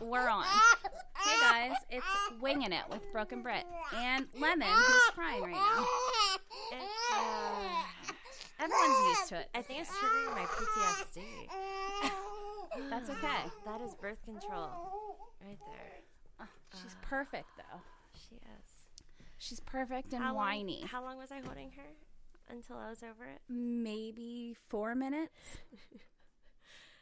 we're on. Hey guys, it's winging it with Brooke and Britt and Lemon, who's crying right now. It's, uh, Everyone's used to it. I think it's triggering my PTSD. That's okay. That is birth control, right there. She's perfect though. She is. She's perfect and How long- whiny. How long was I holding her until I was over it? Maybe four minutes.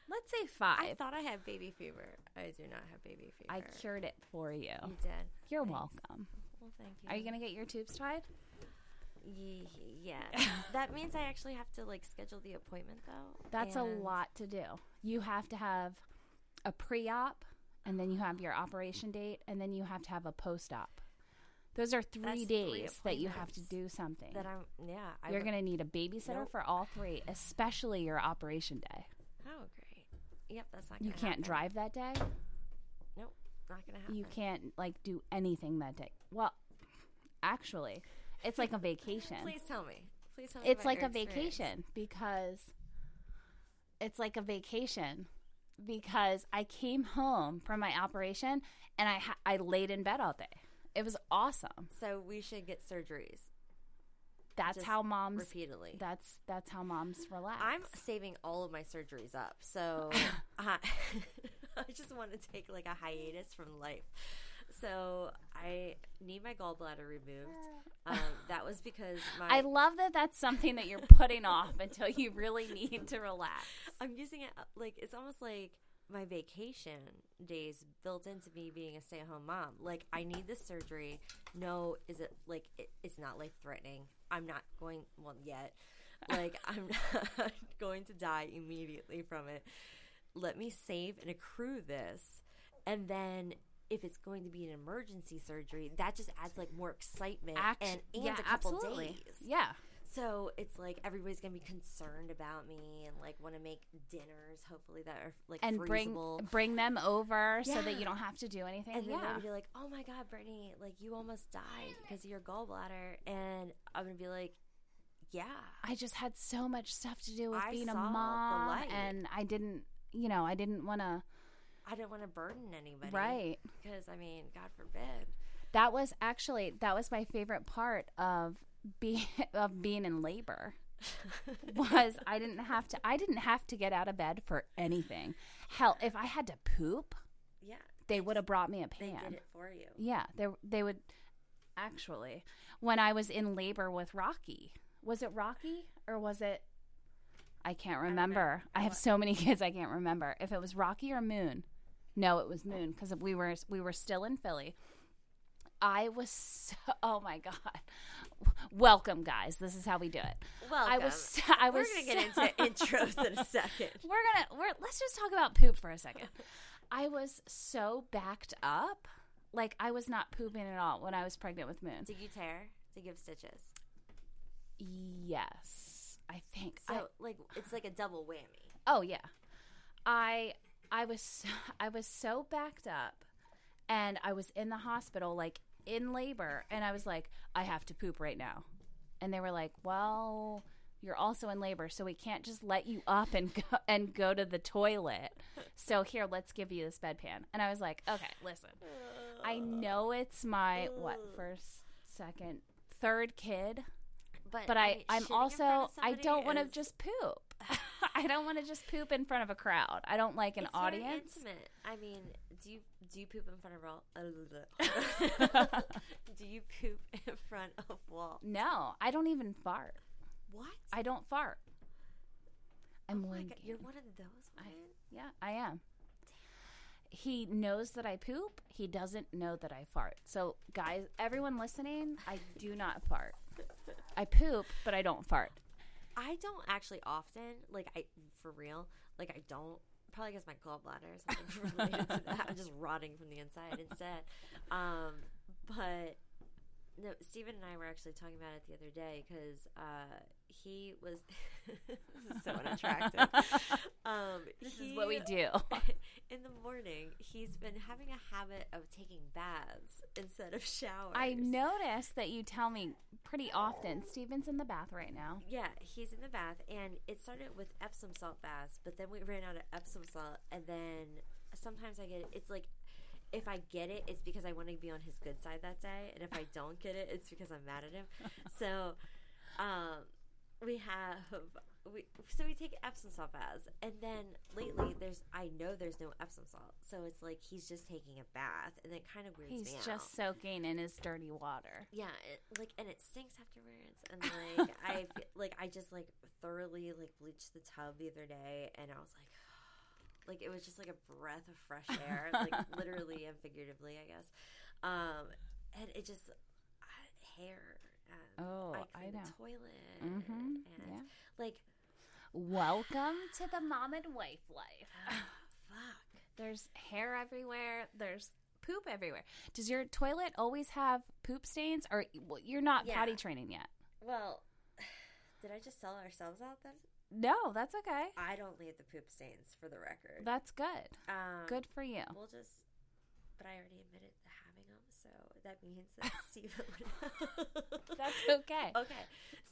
Let's say five. I thought I had baby fever. I do not have baby fever. I cured it for you. You did. You're Thanks. welcome. Well, thank you. Are you gonna get your tubes tied? Ye- Yeah. that means I actually have to like schedule the appointment though. That's a lot to do. You have to have a pre-op, and then you have your operation date, and then you have to have a post-op. Those are three That's three days that you have to do something. That I'm. Yeah. I You're would- gonna need a babysitter Nope. for all three, especially your operation day. Oh, great. Yep, that's not. You can't happen. drive that day. Nope, not gonna happen. You can't like do anything that day. Well, actually, it's like a vacation. Please tell me. Please tell me. it's like a experience. vacation because it's like a vacation because I came home from my operation and I ha- I laid in bed all day. It was awesome. So we should get surgeries That's how moms. repeatedly. That's that's how moms relax. I'm saving all of my surgeries up, so I, I just want to take like a hiatus from life. So I need my gallbladder removed. Um, that was because my I love that that's something that you're putting off until you really need to relax. I'm using it like it's almost like my vacation days built into me being a stay-at-home mom. Like I need this surgery. No, is it like it, it's not life-threatening. I'm not going well yet. Like I'm not going to die immediately from it. Let me save and accrue this, and then if it's going to be an emergency surgery, that just adds like more excitement Act- and and yeah, a couple absolutely. days. Yeah. So it's like everybody's gonna be concerned about me and like want to make dinners, hopefully that are like And bring freezable. bring them over so that you don't have to do anything. and then yeah. they're be like, "Oh my God, Brittany, like you almost died because of your gallbladder," and I'm gonna be like, "Yeah, I just had so much stuff to do with I being a mom, and I didn't, you know, I didn't want to. I didn't want to burden anybody, Right. Because I mean, God forbid. That was actually that was my favorite part of being of being in labor. was I didn't have to I didn't have to get out of bed for anything. Hell, if I had to poop, Yeah, they would have brought me a pan. they did it for you. Yeah, they they would actually when I was in labor with Rocky. Was it Rocky or was it I can't remember. I, I have so many kids I can't remember if it was Rocky or Moon. No, it was Moon cuz we were we were still in Philly. I was so, oh my god. Welcome guys. This is how we do it. Welcome. I was so, I was We're gonna so- get into intros in a second. we're gonna we're let's just talk about poop for a second. I was so backed up, like I was not pooping at all when I was pregnant with Moon. Did you tear? Did you give stitches? Yes, I think. So I, like it's like a double whammy. oh yeah, I I was so, I was so backed up, and I was in the hospital like in labor, and I was like, I have to poop right now, and they were like, well. You're also in labor, so we can't just let you up and go and go to the toilet. So here, let's give you this bedpan. And I was like, okay, listen. I know it's my what first, second, third kid, but I I'm shitting in front also I don't want to just poop. I don't want to just poop in front of a crowd. I don't like an it's audience. intimate. I mean, do you do you poop in front of Walt? do you poop in front of Walt? No, I don't even fart. What? I don't fart. I'm oh. God, you're one of those women. yeah, I am. He knows that I poop. He doesn't know that I fart. So, guys, everyone listening, I do not fart. I poop, but I don't fart. I don't actually often like I for real. Like I don't probably because my gallbladder or something related to that. I'm just rotting from the inside instead. Um, but no, Steven and I were actually talking about it the other day because uh, he was this is so unattractive. um, This he- is what we do. in the morning. He's been having a habit of taking baths instead of showers. I noticed that you tell me pretty often. Steven's in the bath right now. Yeah, he's in the bath, and it started with Epsom salt baths, but then we ran out of Epsom salt, and then sometimes I get it, it's like if I get it, it's because I want to be on his good side that day, and if I don't get it, it's because I'm mad at him. so, um, we have we so we take Epsom salt baths, and then lately there's I know there's no Epsom salt, so it's like he's just taking a bath, and it kind of weirds He's me out. just soaking in his dirty water. Yeah, it, like and it stinks afterwards, and like I fe- like I just like thoroughly like bleached the tub the other day, and I was like, like it was just like a breath of fresh air, like literally and figuratively, I guess. Um, and it just uh, hair. And Oh, I, I cleaned know. the toilet, Mhm, and yeah. like Welcome to the mom and wife life. fuck. There's hair everywhere. There's poop everywhere. Does your toilet always have poop stains, or well, you're not Yeah. potty training yet? Well, did I just sell ourselves out then? No, that's okay. I don't leave the poop stains for the record. That's good. um, Good for you. We'll just. But I already admitted to having them, so that means that Steven would. That's okay. okay.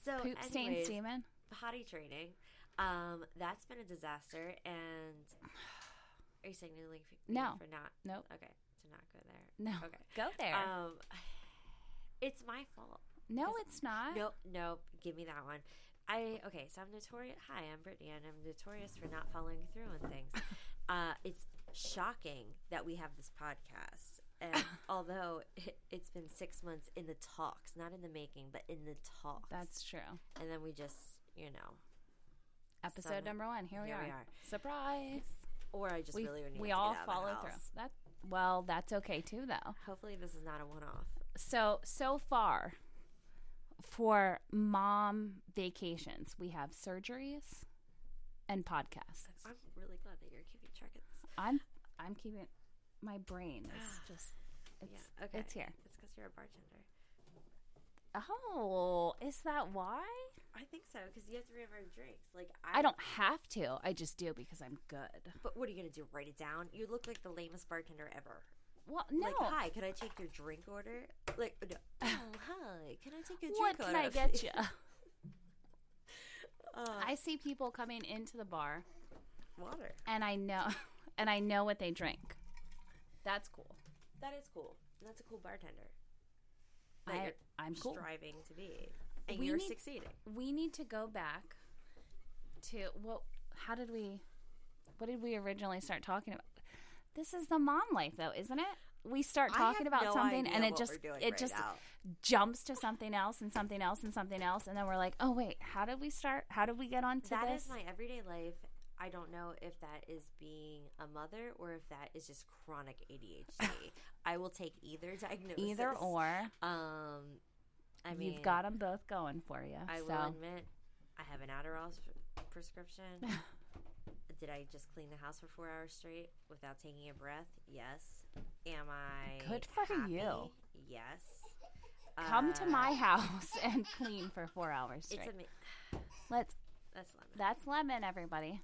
So Poop anyways, Steven. potty training. Um, that's been a disaster. And are you saying No. for not? Nope. Okay, to not go there. No. Okay. Go there. Um, it's my fault. no, it's not. Nope, nope. Give me that one. I okay. So I'm notorious. Hi, I'm Brittany, and I'm notorious for not following through on things. uh, it's shocking that we have this podcast, and although it, it's been six months in the talks, not in the making, but in the talks, That's true. and then we just, you know, Episode number one. Here, we, Here are. we are. Surprise. or I just we really need we to all get out of the follow through. That well, that's okay too, though. Hopefully, this is not a one-off. So so far, for mom vacations, we have surgeries and podcasts. I'm really glad that you're keeping track of this. I'm I'm keeping my brain is just it's yeah, okay. it's here. It's because you're a bartender. Oh, is that why? I think so because you have to remember drinks. Like I, I don't have to. I just do because I'm good. But what are you gonna do? Write it down? You look like the lamest bartender ever. Well, no. Like, hi, can I take your drink order? Like, no. oh, hi, can I take your what drink can order? I get you? Uh, I see people coming into the bar water. and I know and I know what they drink. That's cool. That is cool. That's a cool bartender. That I you're I'm cool. striving to be, and We you're need- succeeding. We need to go back to what how did we what did we originally start talking about? This is the mom life though, isn't it? We start talking about no something and it just it right just now. jumps to something else and something else and something else and then we're like, "Oh wait, how did we start? How did we get onto That this?" is my everyday life. I don't know if that is being a mother or if that is just chronic ADHD. I will take either diagnosis. Either or. Um, I mean, You've got them both going for you. I so will admit, I have an Adderall prescription. Did I just clean the house for four hours straight without taking a breath? Yes. Am I Good for happy? you. Yes. come to Uh, my house and clean for 4 hours It's straight. ama- Let's that's lemon. that's lemon everybody.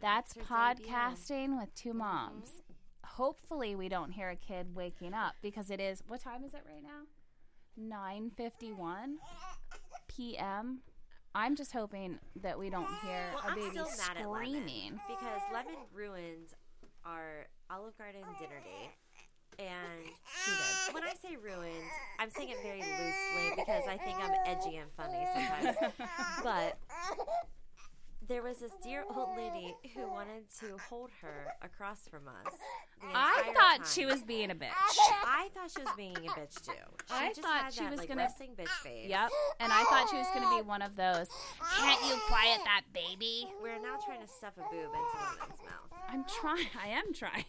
That's makes her debut. podcasting with two moms. Mm-hmm. Hopefully we don't hear a kid waking up because it is what time is it right now? 9:51 p.m. I'm just hoping that we don't hear Well, a baby still mad at lemon screaming. because lemon ruined our Olive Garden dinner date. And She did. when I say ruined, I'm saying it very loosely because I think I'm edgy and funny sometimes. but there was this dear old lady who wanted to hold her across from us. I thought time. she was being a bitch. I thought she was being a bitch too. She I just thought she that, was like, gonna- resting bitch face. Yep. And I thought she was going to be one of those. Can't you quiet that baby? We're now trying to stuff a boob into woman's mouth, I'm trying. I am trying.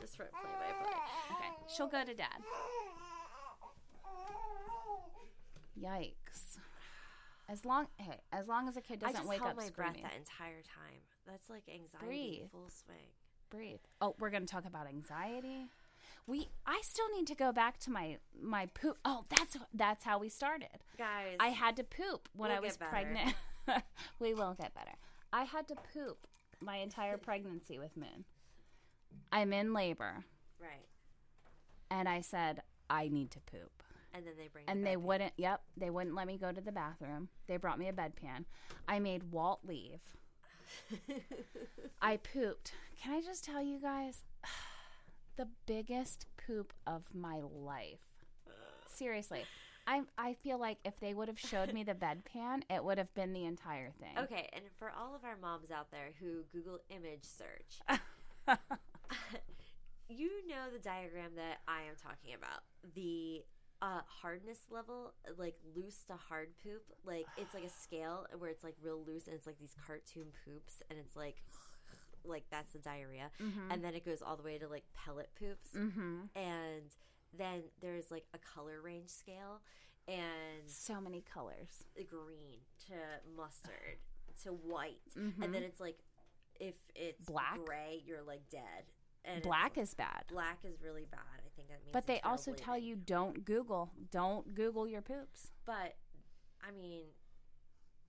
just for play by play. Okay. She'll go to dad. Yikes. As long hey, as long as a kid doesn't I just wake held up my screaming. breath that entire time. That's like anxiety Breathe. full swing. Breathe. Oh, we're going to talk about anxiety. We I still need to go back to my my poop. Oh, that's that's how we started. Guys, I had to poop when We'll I was pregnant. we will get better. I had to poop my entire pregnancy with Moon. I'm in labor right. and I said I need to poop. And then they bring and the they wouldn't yep they wouldn't let me go to the bathroom they brought me a bedpan i made walt leave i pooped can i just tell you guys the biggest poop of my life. Seriously. I I feel like if they would have showed me the bedpan, it would have been the entire thing. Okay, and for all of our moms out there who Google image search, you know the diagram that I am talking about. The uh, hardness level, like loose to hard poop, like it's like a scale where it's like real loose and it's like these cartoon poops, and it's like, like that's the diarrhea, and then it goes all the way to like pellet poops, Mm-hmm. and then there's like a color range scale, and So many colors. green to mustard to white, Mhm. and then it's like if it's Black? gray, you're like dead. And Black is bad. black is really bad. Think that means. But they also tell you don't Google. Don't Google your poops. But I mean,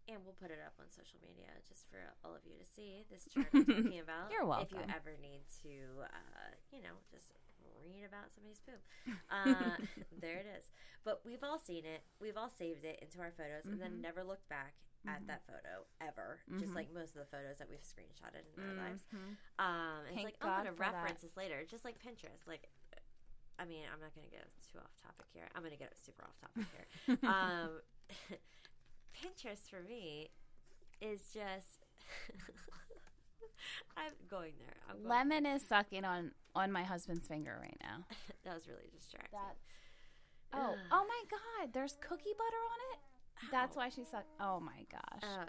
and we'll put it up on social media just for all of you to see this chart I'm talking about. You're welcome. If you ever need to, uh, you know, just read about somebody's poop, uh, there it is. But we've all seen it. We've all saved it into our photos, and then Mhm. never looked back at Mhm. that photo ever. Just Mhm. like most of the photos that we've screenshotted in our lives. Mhm. Um, it's like, oh, I'm God gonna for that. reference this later, just like Pinterest. Like, I mean, I'm not gonna get too off topic here. I'm gonna get super off topic here. um, Pinterest for me is just. I'm going there. I'm going Lemon is sucking on on my husband's finger right now. That was really distracting. oh oh my god! There's cookie butter on it. That's why she sucked. Oh my gosh! Uh,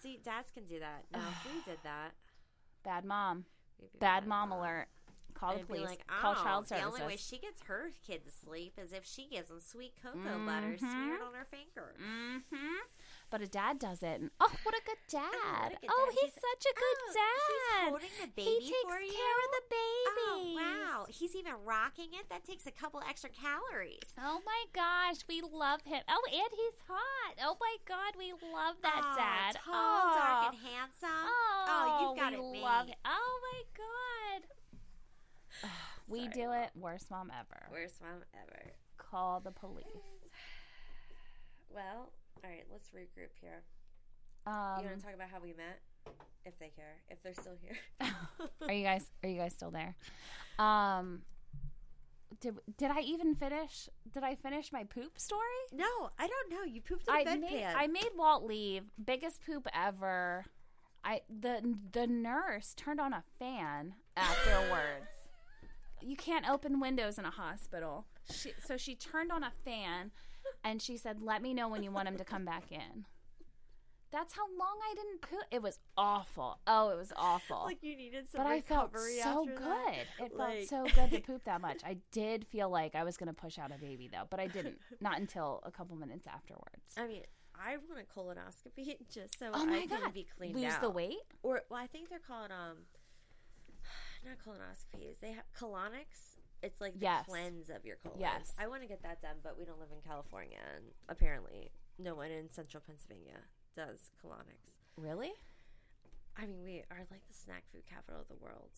see, dads can do that. Now, if we did that, bad mom. be Bad mom alert. Call the police. like, Call oh, child the only way she gets her kid to sleep is if she gives them sweet cocoa butter Mhm. smeared on her finger. Mm-hmm. But a dad does it, and oh, what a good dad! what a good oh, he's He's- such a good Oh, dad. He's holding the baby he takes for you. care of the baby. Oh wow! He's even rocking it. That takes a couple extra calories. Oh my gosh, we love him. Oh, and he's hot. Oh my god, we love that Aw, dad. tall, oh. dark, and handsome. Oh, you've got we it love him. Oh my god. we Sorry, do Mom. it. Worst mom ever. Worst mom ever. Call the police. Well, all right. Let's regroup here. Um, you want to talk about how we met? If they care, if they're still here. are you guys? Are you guys still there? Um, did did I even finish? Did I finish my poop story? no, I don't know. You pooped in I bedpan. made I made Walt leave. Biggest poop ever. I the the nurse turned on a fan afterwards. You can't open windows in a hospital. She, so she turned on a fan and she said, "Let me know when you want him to come back in." That's how long I didn't poop. It was awful. Oh, it was awful. like you needed some but I felt so good. that. It Like- felt so good to poop that much. I did feel like I was going to push out a baby though, but I didn't. Not until a couple minutes afterwards. I mean, I want a colonoscopy just so Oh I can be cleaned Lose out. the weight? Or well, I think they're called um, not colonoscopies. They have colonics. It's like the Yes. cleanse of your colon. Yes. I want to get that done, but we don't live in California, and apparently, no one in Central Pennsylvania does colonics. Really? I mean, we are like the snack food capital of the world.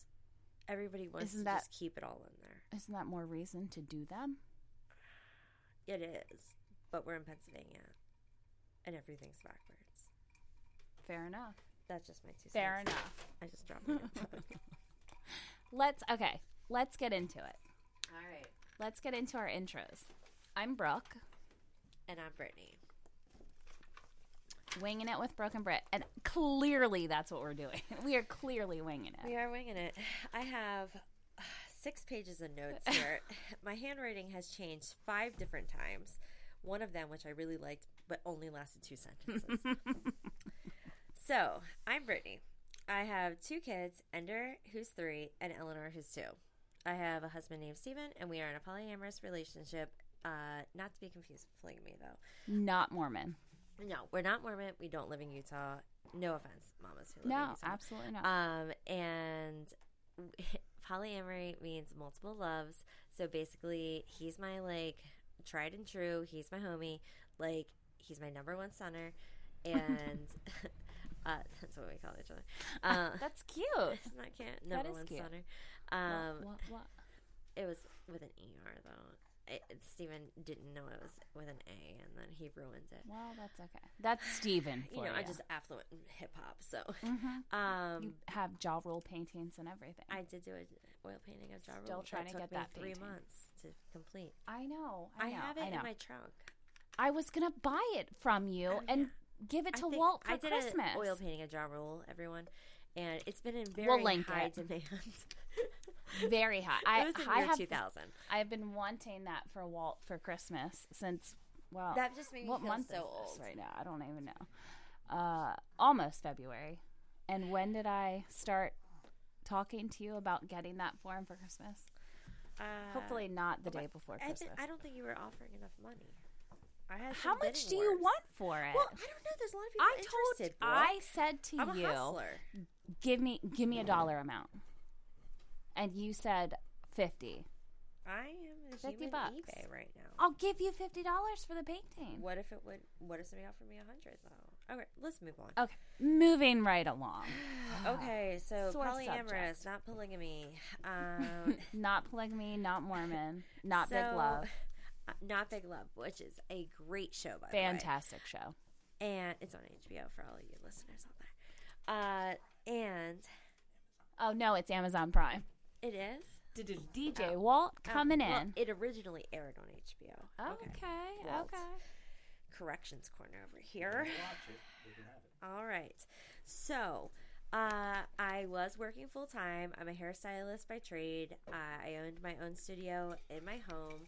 Everybody wants Isn't to that- just keep it all in there. Isn't that more reason to do them? It is, but we're in Pennsylvania, and everything's backwards. Fair enough. That's just my two cents. Fair enough. I just dropped my info. Let's okay. Let's get into it. All right. Let's get into our intros. I'm Brooke, And I'm Brittany. winging it with Brooke and Britt, and clearly that's what we're doing. We are clearly winging it. We are winging it. I have six pages of notes here. My handwriting has changed five different times. One of them, which I really liked, but only lasted two sentences. so, I'm Brittany. I have two kids Ender, who's three, and Eleanor, who's two. I have a husband named Steven, and we are in a polyamorous relationship. Uh, not to be confused with polygamy, though. Not Mormon. No, we're not Mormon. We don't live in Utah. No offense, mamas who live in No, absolutely not. Um, and polyamory means multiple loves. So basically, he's my like tried and true. He's my homie. Like he's my number one sonner, and uh, that's what we call each other. Uh, that's cute. it's not cute. Number is one cute. sonner. Um, what, what, what? it was with an er though. it, Steven didn't know it was with an A, and then he ruined it. Well, that's okay. That's Steven You know, you. I'm just affluent hip hop, so Mhm. um, you have Ja Rule paintings and everything. I did do an oil painting of Ja Still Rule. trying to took get me that three painting. months to complete. I know. I, I, know, have it I know. in my trunk. I was gonna buy it from you Oh, and yeah. Give it to Walt for I did Christmas. an oil painting of Ja Rule, everyone, and it's been in very We'll link high it. demand. Very high. I, it was in I year have 2000. I've been wanting that for Walt for Christmas since well That just made me what feel month so is old. this right now? I don't even know. Uh, almost February. And when did I start talking to you about getting that for him for Christmas? Uh, Hopefully not the day before I, Christmas. I don't think you were offering enough money. How much do you want for it? Well, I don't know. There's a lot of people I told interested. I said to I'm you, give me give me a dollar amount, and you said fifty. I am a 50 human bucks. eBay right now. I'll give you fifty dollars for the painting. What if it would? What if somebody offered me a hundred though? Okay, let's move on. Okay, moving right along. Okay, so Sore polyamorous, subject. not polygamy. Um, not polygamy, not Mormon, not big love. Not big love, which is a great show by the way. Fantastic show. and it's on HBO for all of you listeners out there. Uh, and Oh no, it's Amazon Prime. it is DJ Walt Oh, coming well, in. It originally aired on HBO. Okay, Walt. okay. corrections corner over here. All right. So, uh, I was working full time. I'm a hairstylist by trade. Uh, I owned my own studio in my home.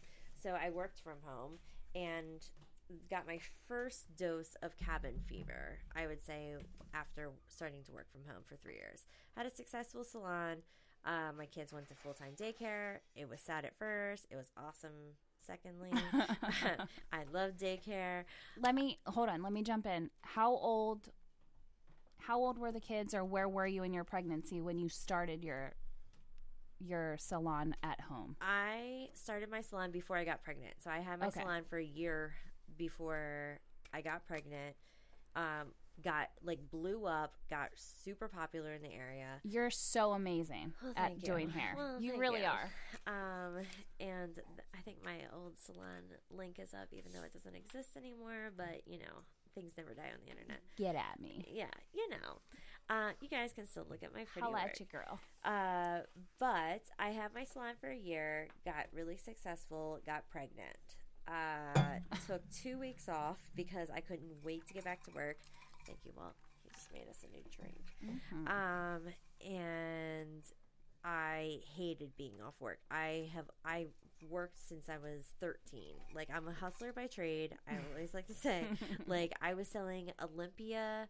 So, I worked from home and got my first dose of cabin fever, I would say, after starting to work from home for three years. Had a successful salon. Uh, my kids went to full time daycare. It was sad at first, it was awesome. Secondly, I love daycare. Let me hold on. Let me jump in. How old? How old were the kids, or where were you in your pregnancy when you started your your salon at home? I started my salon before I got pregnant. So I had my Okay. salon for a year before I got pregnant. Um, got like blew up, got super popular in the area. You're so amazing Well, at you. doing hair. Well, you really you. are. Um, and th- I think my old salon link is up, even though it doesn't exist anymore. But you know, things never die on the internet. Get at me. Yeah, you know. Uh, you guys can still look at my pretty Holla at you, girl. Uh, but I had my salon for a year, got really successful, got pregnant. Uh, took two weeks off because I couldn't wait to get back to work. Thank you, Walt. He just made us a new drink. Mhm. Um, and I hated being off work. I have I worked since I was 13. Like I'm a hustler by trade. I always like to say, like I was selling Olympia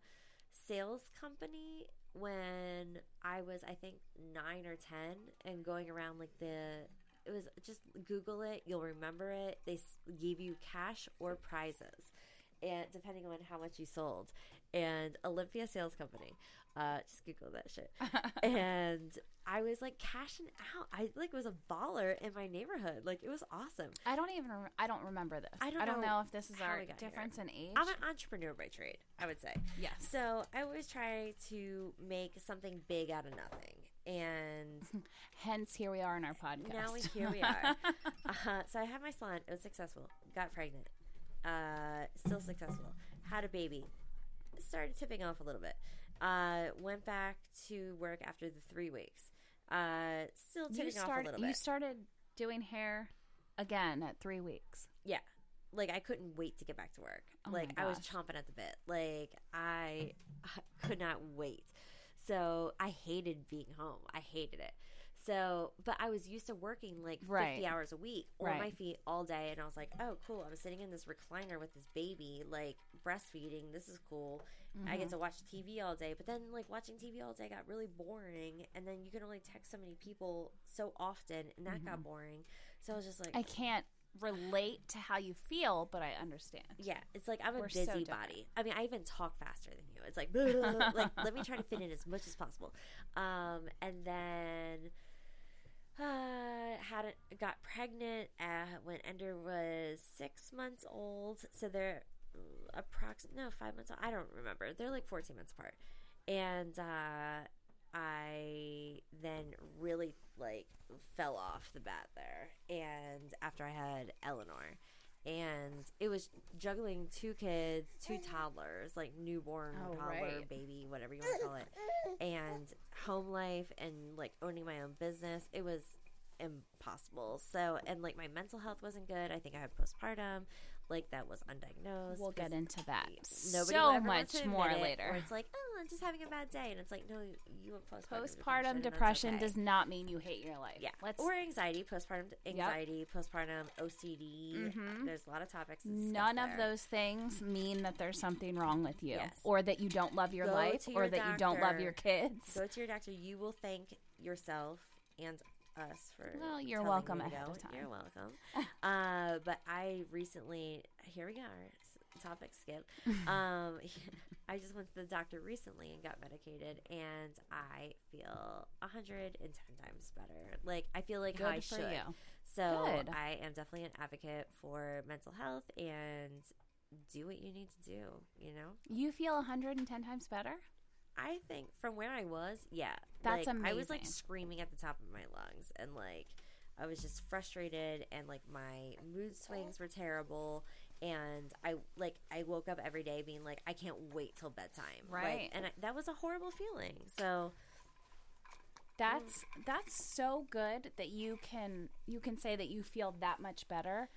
sales company when I was I think 9 or 10 and going around like the it was just google it, you'll remember it. They gave you cash or prizes. And depending on how much you sold, and Olympia Sales Company, uh, just Google that shit and I was like cashing out. I like was a baller in my neighborhood. Like it was awesome. I don't even. Rem- I don't remember this. I don't know know if this is our got here. difference in age. I'm an entrepreneur by trade, I would say. yes. So I always try to make something big out of nothing. And Hence, here we are in our podcast. now we, here we are. uh, so I had my salon. It was successful. Got pregnant. Uh, still successful. Had a baby. Started tipping off a little bit. Uh, went back to work after the three weeks. Uh, still you tipping off a started. little You started doing hair again at three weeks. Yeah. Like I couldn't wait to get back to work. Oh my like I was gosh. chomping at the bit. Like I could not wait. So I hated being home. I hated it. So, but I was used to working like 50 Right. hours a week on Right. my feet all day. And I was like, oh, cool. I'm sitting in this recliner with this baby, like breastfeeding. This is cool. I Mm-hmm. get to watch TV all day. But then, like, watching TV all day got really boring. And then you can only text so many people so often. And that got boring. So I was just like, Mm-hmm. I can't relate to how you feel, but I understand. Yeah, it's like I'm a We're so busybody. different. I mean, I even talk faster than you. It's like, like let me try to fit in as much as possible. Um, and then uh, had got pregnant uh, when Ender was six months old. So they're approximately no five months. Old. I don't remember. They're like fourteen months apart. And uh, I then really like fell off the bat there. And after I had Eleanor, and it was juggling two kids, two mm. toddlers, like newborn Oh, toddler, right. baby, whatever you want to call it, and home life and like owning my own business. It was impossible. So, and like my mental health wasn't good. I think I had postpartum, like that was undiagnosed. We'll get into that Nobody so much more it, later. Or it's like, oh, I'm just having a bad day, and it's like, no, you have postpartum, Postpartum that's depression okay. does not mean you hate your life. Yeah, Let's or anxiety, postpartum anxiety, postpartum OCD. There's a lot of topics. Mm-hmm. None of those things mean that there's something wrong with you Yes. or that you don't love your Go life to or your that you don't love your kids. Go to your doctor. You will thank yourself and us for. Well, you're welcome me ahead go. of time. You're welcome. uh, but I recently, here we are. Topic skip. um, I just went to the doctor recently and got medicated, and I feel 110 times better. Like I feel like how I should. you. So Good. I am definitely an advocate for mental health and do what you need to do. You know. You feel 110 times better? I think from where I was, yeah. That's like, I was like screaming at the top of my lungs and like I was just frustrated and like my mood swings were terrible and I like I woke up every day being like I can't wait till bedtime. Like, Right. and I, that was a horrible feeling. So, That's that's so good that you can you can say that you feel that much better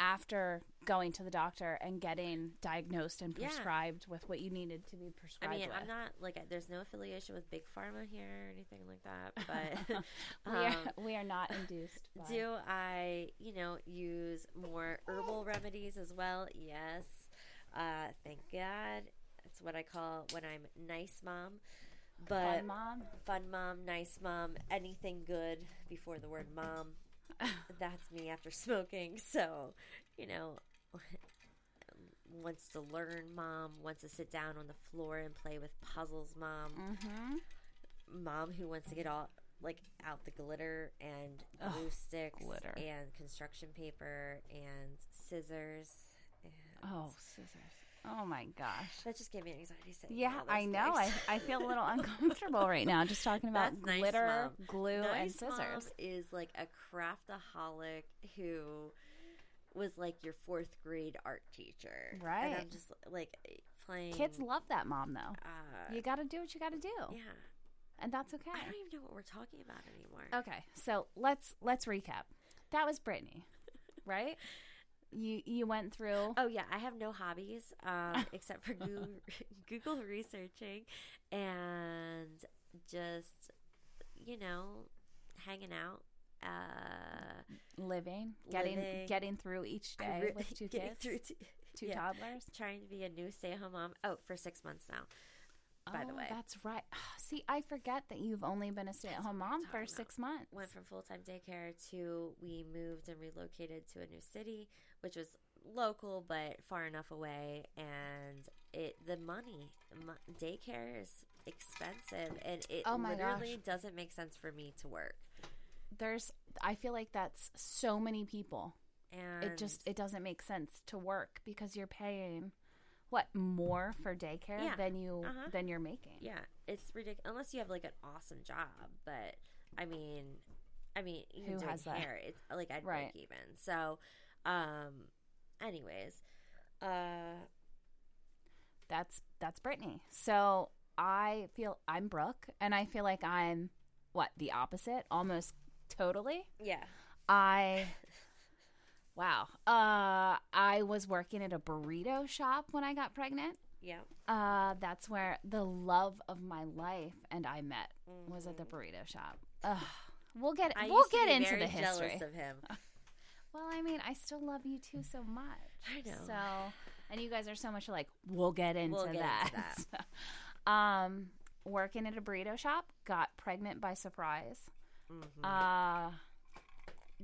after going to the doctor and getting diagnosed and Yeah. prescribed with what you needed to be prescribed. I prescribed mean, with. I'm not like I- there's no affiliation with Big Pharma here or anything like that, but we are um, we are not induced. By, Do I, you know, use more herbal remedies as well? Yes. Uh, thank God. That's what I call when I'm nice mom. But Fun mom. fun mom, nice mom, anything good before the word mom. That's me after smoking. So, you know, wants to learn mom, wants to sit down on the floor and play with puzzles mom Mm-hmm. mom who wants to get all like out the glitter and Ugh, glue sticks glitter. and construction paper and scissors. And Oh, scissors. Oh my gosh. that just gave me anxiety. Saying Yeah, I know. I. I feel a little uncomfortable right now just talking about That's glitter, Mom. glue, and Nice Mom scissors. is like a craftaholic who was like your fourth grade art teacher, And Right. I'm just like playing. Kids love that mom though. Uh, You got to do what you got to do, yeah, and that's okay. I don't even know what we're talking about anymore. Okay, so let's let's recap. That was Brittany, right? You you went through. Oh yeah, I have no hobbies um, except for Google, Google researching and just you know hanging out. Uh, living, getting Living. getting through each day re- with two kids, through to- two yeah. toddlers. trying to be a new stay-at-home mom. Oh, for six months now. By the Oh, way. that's right. See, I forget that you've only been a stay-at-home mom for talking about. six months. Went from full-time daycare to we moved and relocated to a new city, which was local but far enough away, and it the money mo- daycare is expensive, and it Oh my literally gosh. doesn't make sense for me to work. There's, I feel like that's so many people. And it just it doesn't make sense to work because you're paying what more for daycare Yeah. than you Uh-huh. than you're making. yeah, it's ridiculous unless you have like an awesome job. But I mean, I mean, Who has that? hair, it's like I'd Right. break even. So, um, anyways, uh, That's that's Brittany. So I feel I'm Brooke, and I feel like I'm what the opposite, almost totally. yeah, I wow. Uh, I was working at a burrito shop when I got pregnant. yeah. Uh, that's where the love of my life and I met was at the Mm-hmm. burrito shop. Ugh. We'll get I we'll get into the history. Jealous of him. Well, I mean, I still love you too so much. I know. So, and you guys are so much like We'll get into We'll get into that. So, um, working at a burrito shop, got pregnant by surprise. Mhm. Uh,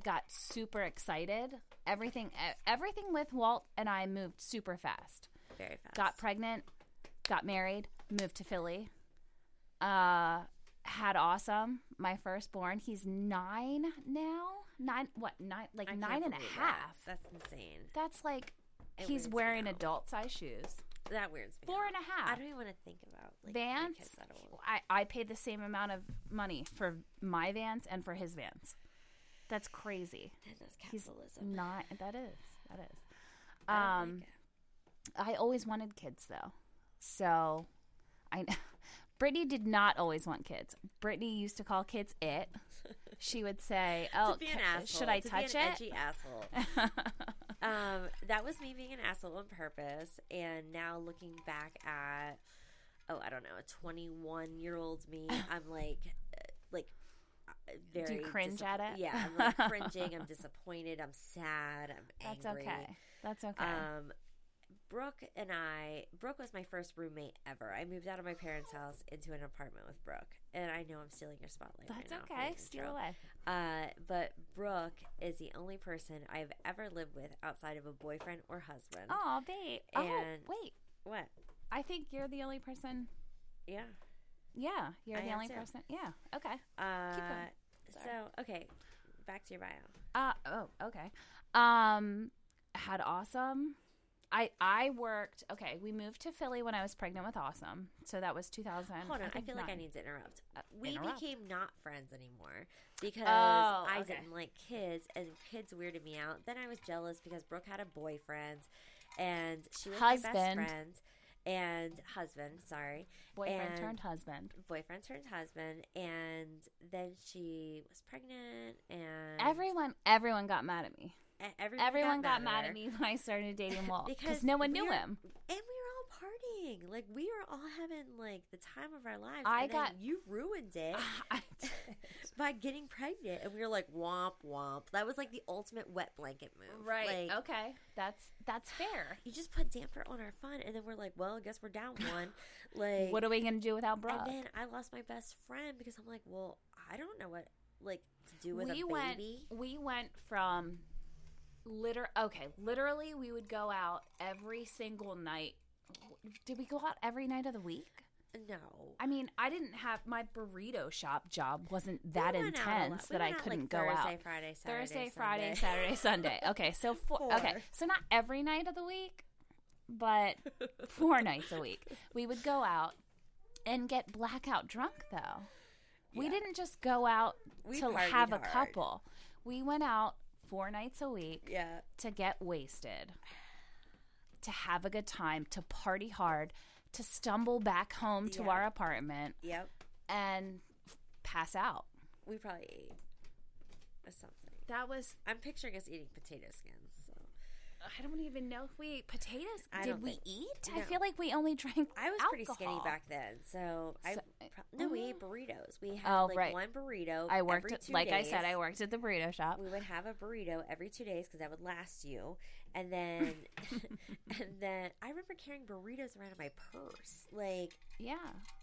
got super excited. Everything, everything with Walt and I moved super fast. very fast. Got pregnant, got married, moved to Philly. Uh, had awesome. My firstborn. He's nine now. Nine. What? Nine? Like I nine and a half. that. That's insane. That's like It he's wearing adult size shoes. that weirds me. Four out. and a I half. don't even want to think about like Vans. kids that old. I, I paid the same amount of money for my Vans and for his Vans. That's crazy. That's He's capitalism. not. That is. That is. I Um, like. I always wanted kids though, so I. Brittany did not always want kids. Brittany used to call kids it. She would say, "Oh, to be an ca- asshole. should I to touch be an it?" Edgy asshole. um, that was me being an asshole on purpose, and now looking back at, oh, I don't know, a 21 year old me, I'm like, uh, you cringe at it? Yeah, I'm like cringing. I'm disappointed. I'm sad. I'm angry. That's angry. okay. That's okay. Um, Brooke and I, Brooke was my first roommate ever. I moved out of my parents' house into an apartment with Brooke, and I know I'm stealing your spotlight. That's right okay. Steal away. Uh, but Brooke is the only person I've ever lived with outside of a boyfriend or husband. Oh, babe. oh, And- wait. What? I think you're the only person. Yeah. Yeah, you're I the only person. Yeah. Okay. Uh, going. so okay, back to your bio. Uh oh, okay. Um had awesome. I I worked okay, we moved to Philly when I was pregnant with Awesome. So that was 2000. Hold on, I, think feel like I need to interrupt. Uh, we interrupt. became not friends anymore because Oh, I okay. didn't like kids, and kids weirded me out. Then I was jealous because Brooke had a boyfriend, and she was my best friend and husband. Sorry, boyfriend and- turned husband. boyfriend turned husband, and then she was pregnant, and Everyone everyone got mad at me. everyone, Everyone got, mad her. at me when I started dating Walt Because because no one we knew were- him. and we partying. Like we were all having like the time of our lives. I got- you ruined it by getting pregnant, and we were like womp womp. That was like the ultimate wet blanket move, right. Like, okay. That's that's fair. You just put damper on our fun, and then we're like, well, I guess we're down one. like, What are we going to do without Brooke? and then I lost my best friend because I'm like, well, I don't know what like to do with we a went baby. we went from liter okay literally we would go out every single night did we go out every night of the week? No, i mean i didn't have my burrito shop job wasn't that We went out a lot. intense We that i couldn't like, go Thursday, out. Friday, Saturday, thursday friday saturday sunday. Okay so four, okay so not every night of the week but four nights a week. We would go out and get blackout drunk though. We didn't just go out We to have a hard. couple. We went out four nights a week Yeah, to get wasted, to have a good time, to party hard, to stumble back home to Yeah. our apartment yep. and f- pass out. We probably ate or something. That was I'm picturing us eating potato skins. So I don't even know if we ate potatoes. I Did we think- eat? I feel like we only drank I was pretty skinny back then. So, I So- pro- no, we Mm. ate burritos. We had Oh, like right. one burrito. I worked every at, two like I said I worked at the burrito shop. We would have a burrito every two days because that would last you, and then, and then I remember carrying burritos around in my purse. Like Yeah.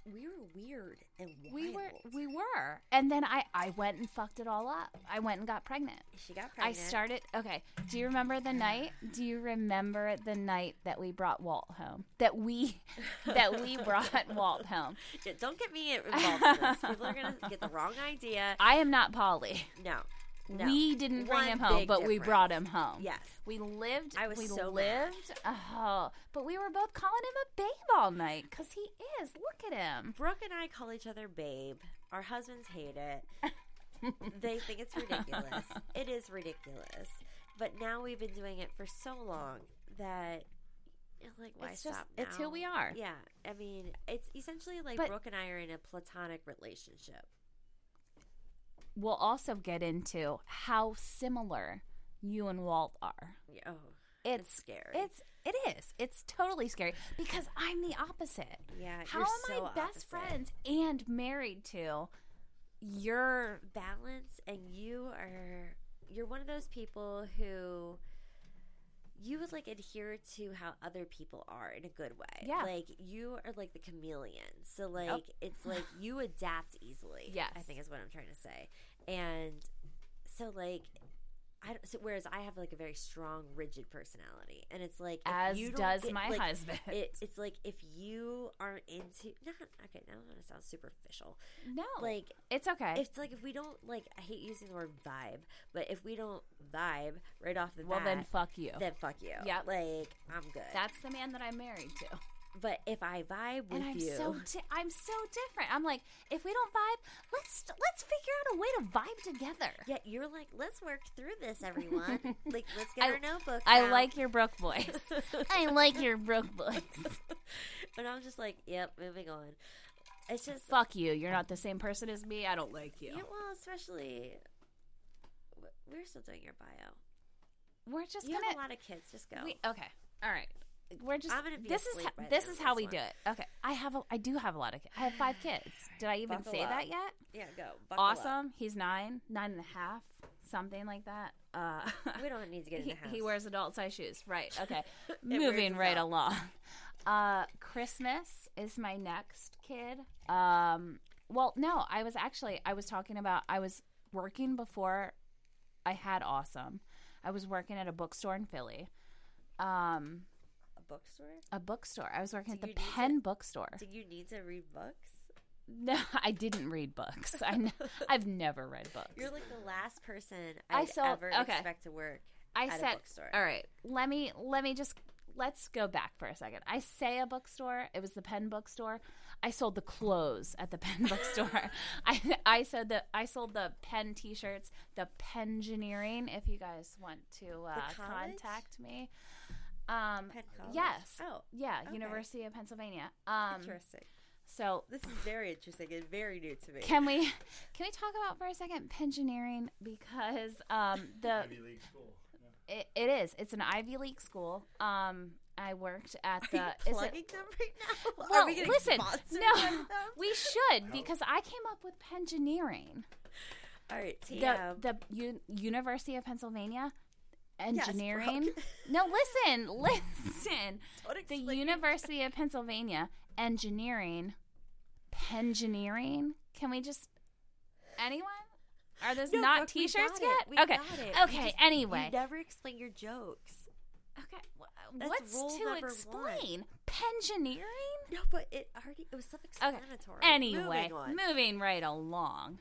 we were weird and wild. We were we were. And then I I went and fucked it all up. I went and got pregnant. She got pregnant. I started. Okay. Do you remember the night? Do you remember the night that we brought Walt home? That we, that we brought Walt home. Yeah, Don't get me involved in this. People are gonna get the wrong idea. I am not poly. No, no. We didn't bring One him home, big but we difference. brought him home. Yes. We lived. I was we so mad. lived. Oh, but we were both calling him a babe all night because he is. Look at him. Brooke and I call each other babe. Our husbands hate it. they think it's ridiculous. it is ridiculous. But now we've been doing it for so long that like why It's just- stop it's who we are. Yeah. I mean, it's essentially like But- Brooke and I are in a platonic relationship. We'll also get into how similar you and Walt are. Oh, It's, It's scary. It's it is. It's totally scary because I'm the opposite. yeah. How you're am so I best opposite. friends and married to? You're balance and you are you're one of those people who you would like adhere to how other people are in a good way. Yeah. Like you are like the chameleon. So like it's like you adapt easily. Yes. I think is what I'm trying to say. And so like I don't, so, whereas I have like a very strong, rigid personality, and it's like if As you does get- my like, husband. It, it's like if you aren't into not okay. Now I'm gonna sound superficial. no, Like it's okay. it's like if we don't like. I hate using the word vibe, but if we don't vibe right off the well, bat, then fuck you. then fuck you. Yeah, like I'm good. That's the man that I'm married to. But if I vibe with and I'm you, so di- I'm so different. I'm like, if we don't vibe, let's let's figure out a way to vibe together. yeah, you're like, let's work through this, everyone. like, let's get I- our notebooks. I out. like your Brooke voice. I like your Brooke voice. and I'm just like, yep, moving on. It's just Fuck you. You're not the same person as me. I don't like you. Yeah, well, especially we're still doing your bio. We're just You gonna. have a lot of kids. Just go. we, okay. All right. We're just. I'm gonna be this is asleep ho- by the this is how we one. do it. Okay. I have a. I do have a lot of kids. I have five kids. Did I even Buckle say up. that yet? yeah, go. Buckle up. Awesome. He's nine, nine and a half, something like that. Uh, We don't need to get in he, the house. he wears adult size shoes. Right. Okay. Moving right out. along. Uh, Christmas is my next kid. Um, well, no, I was actually I was talking about I was working before I had awesome. I was working at a bookstore in Philly. Um, bookstore. a bookstore. I was working Do at the need to- bookstore. Did you need to read books? No, I didn't read books. I n- I've never read books. You're like the last person I I'd sold- ever okay. expect to work I at said, a bookstore. all right, let me let me just let's go back for a second. I say a bookstore. It was the Penn bookstore. I sold the clothes at the Penn bookstore. I I said that I sold the Penn T-shirts, the Pengineering. If you guys want to uh, contact me, um, Penn College? yes, Oh, yeah, okay. University of Pennsylvania. Um, interesting. so This is very interesting and very new to me. can we can we talk about for a second Pengineering because um, the Ivy League school. It, it is. It's an Ivy League school. Um, I worked at Are the. you is it- plugging them right now? well, Are we getting listen. sponsored No, by them? we should because I came up with Pengineering. All right, The TM. the U- University of Pennsylvania Yes, engineering. Brooke. no, listen, listen. The. University of Pennsylvania engineering, Pengineering. Can we just anyone? Are those No, not Brooke, T-shirts yet? We okay, got it. You okay. just- anyway, You never explain your jokes. Okay, uh, That's what's rule to explain? Pengineering? No, but it already it was self-explanatory. Anyway, Moving moving right along.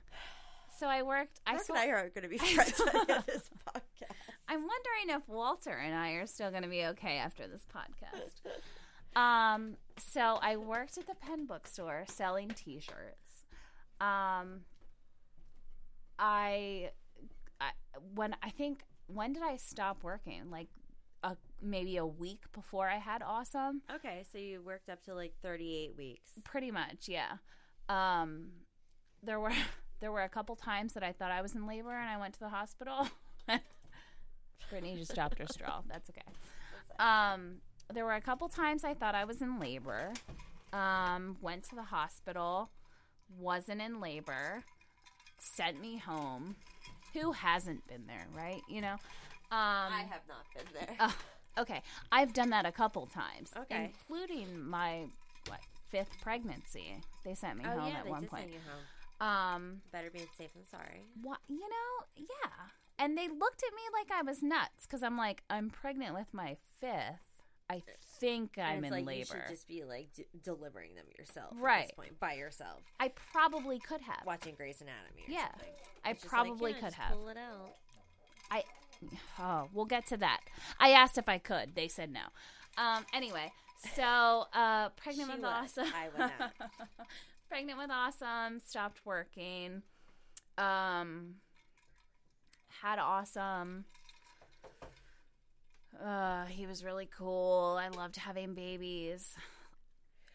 So I worked. I sold, and I are going to be friends sold- by the end of this podcast. I'm wondering if Walter and I are still going to be okay after this podcast. um, so I worked at the Penn bookstore selling T-shirts. Um, I, I when I think when did I stop working? Like, a, maybe a week before I had Awesome. Okay, so you worked up to like 38 weeks. Pretty much, yeah. Um, there were there were a couple times that I thought I was in labor and I went to the hospital. Brittany just dropped her straw. That's okay. Um, there were a couple times I thought I was in labor. Um, went to the hospital, wasn't in labor, sent me home. Who hasn't been there, right? You know. Um, I have not been there. uh, okay, I've done that a couple times, Okay. including my what fifth pregnancy. They sent me oh home yeah, at one point. Send you home. Um, Better being safe than sorry. what you know? Yeah, and they looked at me like I was nuts because I'm like, I'm pregnant with my fifth. I think And I'm it's in like labor. you should just be like d- delivering them yourself at Right. this point by yourself, I probably could have. watching Grey's Anatomy. Or Yeah. something. I It's just like, probably yeah, could have. Pull it out. I oh, we'll get to that. I asked if I could. They said no. Um anyway, so uh pregnant with awesome. I went out. pregnant with awesome, stopped working. Um had awesome. Uh he was really cool. I loved having babies.